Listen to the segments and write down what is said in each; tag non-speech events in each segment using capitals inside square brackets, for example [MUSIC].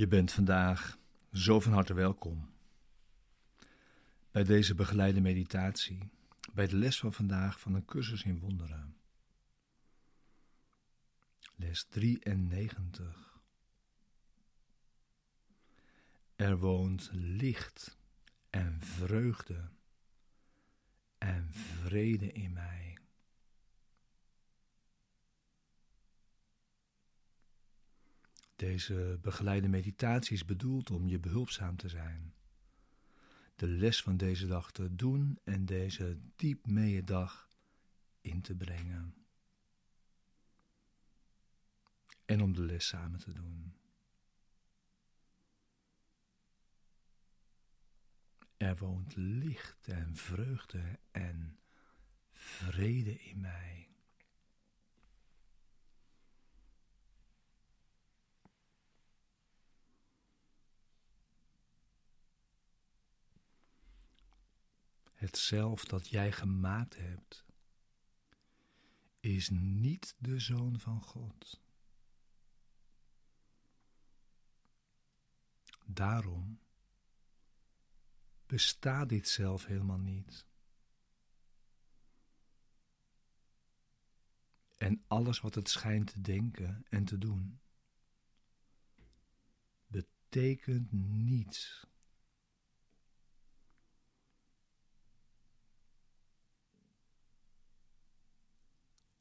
Je bent vandaag zo van harte welkom bij deze begeleide meditatie, bij de les van vandaag van een cursus in wonderen. Les 93. Er woont licht en vreugde en vrede in mij. Deze begeleide meditatie is bedoeld om je behulpzaam te zijn. De les van deze dag te doen en deze diep mee dag in te brengen. En om de les samen te doen. Er woont licht en vreugde en vrede in mij. Het zelf dat jij gemaakt hebt, is niet de zoon van God. Daarom bestaat dit zelf helemaal niet. En alles wat het schijnt te denken en te doen, betekent niets.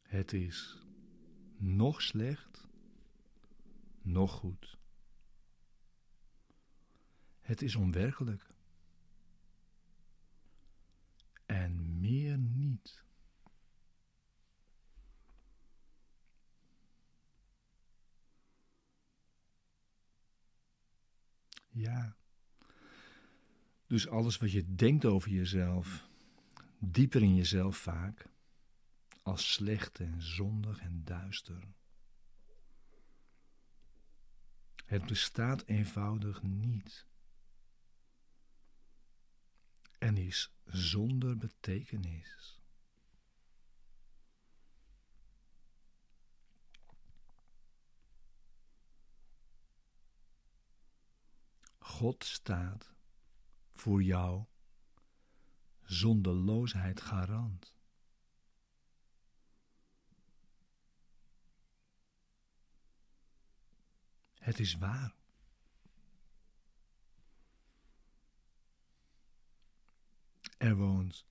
Het is nog slecht, nog goed. Het is onwerkelijk. En meer niet. Ja. Dus alles wat je denkt over jezelf, dieper in jezelf vaak, als slecht en zondig en duister. Het bestaat eenvoudig niet en is zonder betekenis. God staat voor jou zonderloosheid garant. Het is waar. Er woont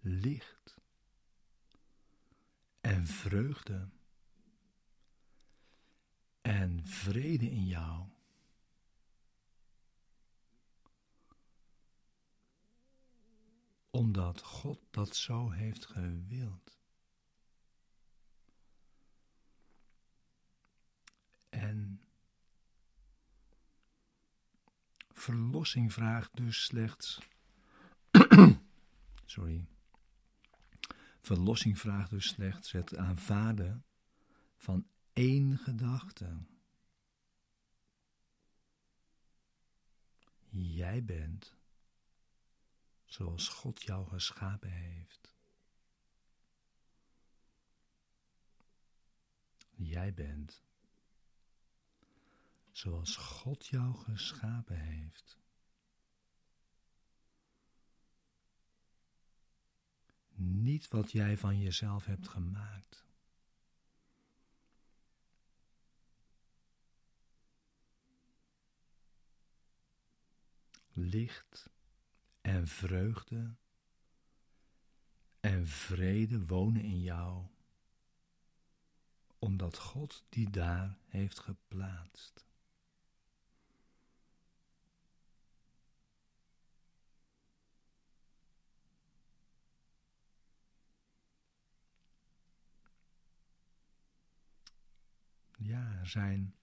licht en vreugde en vrede in jou. Omdat God dat zo heeft gewild. En verlossing vraagt dus slechts. [CLEARS THROAT] Sorry. Verlossing vraagt dus slechts het aanvaarden van één gedachte. Jij bent zoals God jou geschapen heeft. Jij bent zoals God jou geschapen heeft. Niet wat jij van jezelf hebt gemaakt. Licht en vreugde en vrede wonen in jou, omdat God die daar heeft geplaatst. Ja, er zijn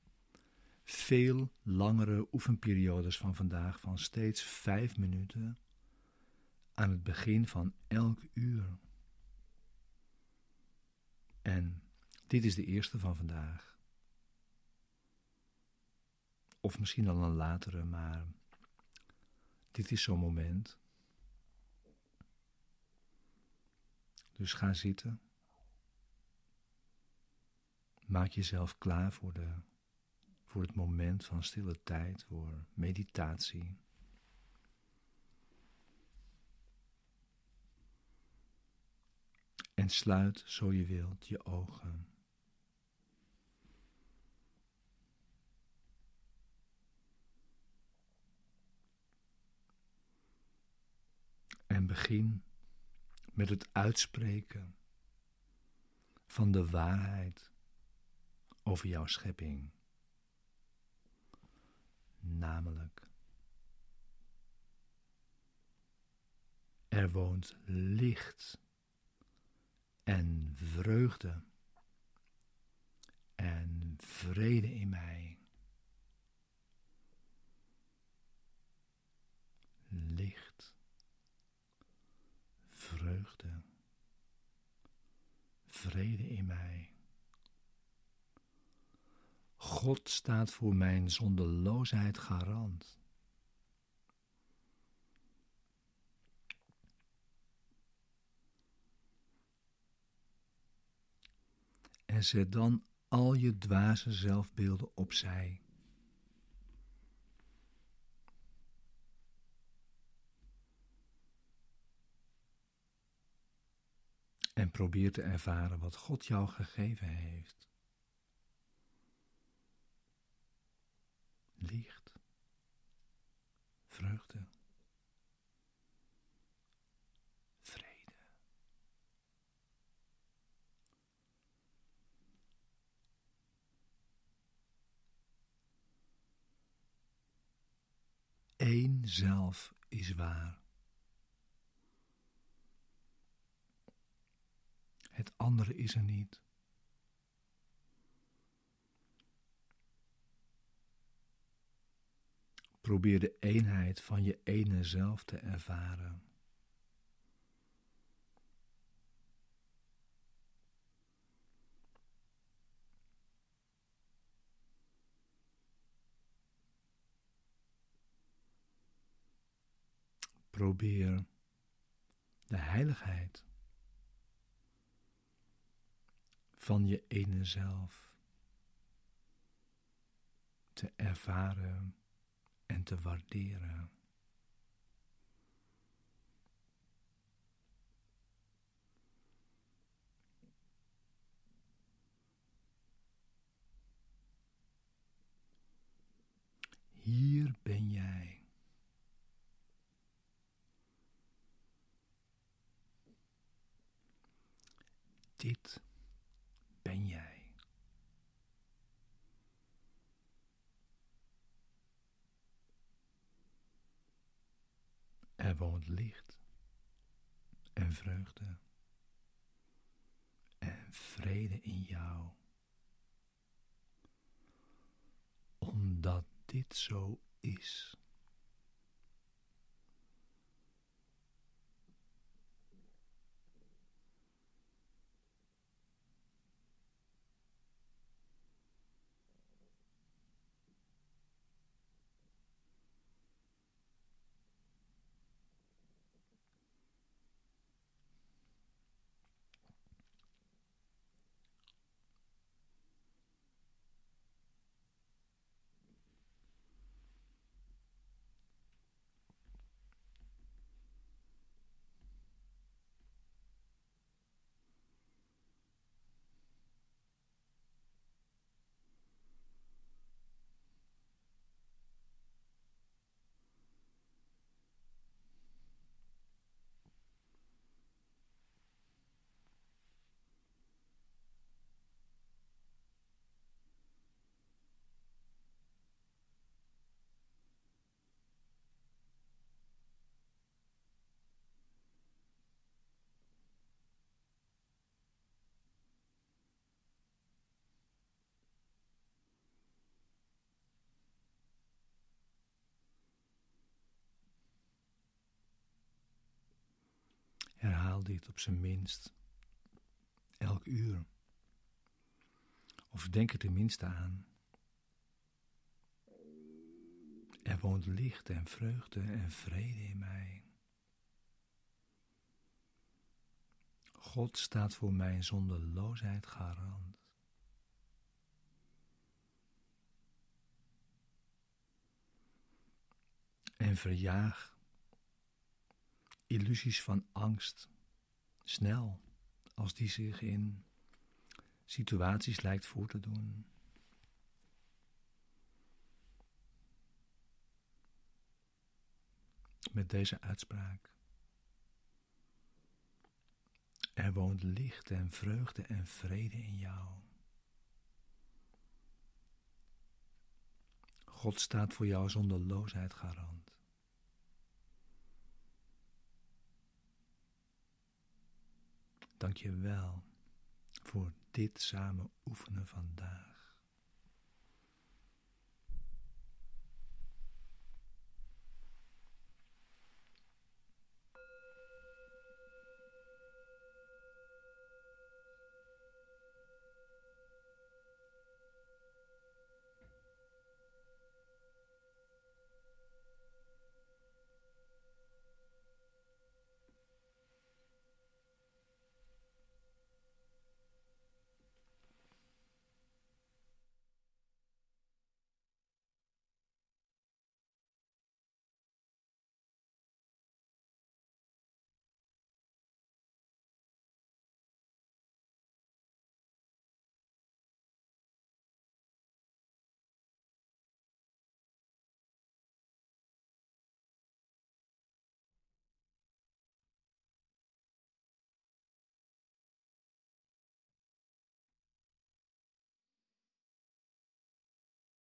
veel langere oefenperiodes van vandaag van steeds vijf minuten aan het begin van elk uur. En dit is de eerste van vandaag. Of misschien al een latere, maar dit is zo'n moment. Dus ga zitten. Maak jezelf klaar voor, de, voor het moment van stille tijd, voor meditatie. En sluit, zo je wilt, je ogen. En begin met het uitspreken van de waarheid over jouw schepping. Namelijk, er woont licht en vreugde en vrede in mij. Licht, vreugde, vrede in mij. God staat voor mijn zondeloosheid garant. En zet dan al je dwaze zelfbeelden opzij. En probeer te ervaren wat God jou gegeven heeft. licht, vreugde, vrede. Eén zelf is waar. Het andere is er niet. Probeer de eenheid van je ene zelf te ervaren. Probeer de heiligheid van je ene zelf te ervaren en te waarderen. Hier ben jij. Dit ben jij. Er woont licht en vreugde en vrede in jou. Omdat dit zo is. dit op zijn minst elk uur. Of denk er tenminste aan. Er woont licht en vreugde en vrede in mij. God staat voor mijn zondeloosheid garant. En verjaag illusies van angst snel als die zich in situaties lijkt voor te doen. Met deze uitspraak. Er woont licht en vreugde en vrede in jou. God staat voor jou zonder loosheid garant. Dank je wel voor dit samen oefenen vandaag.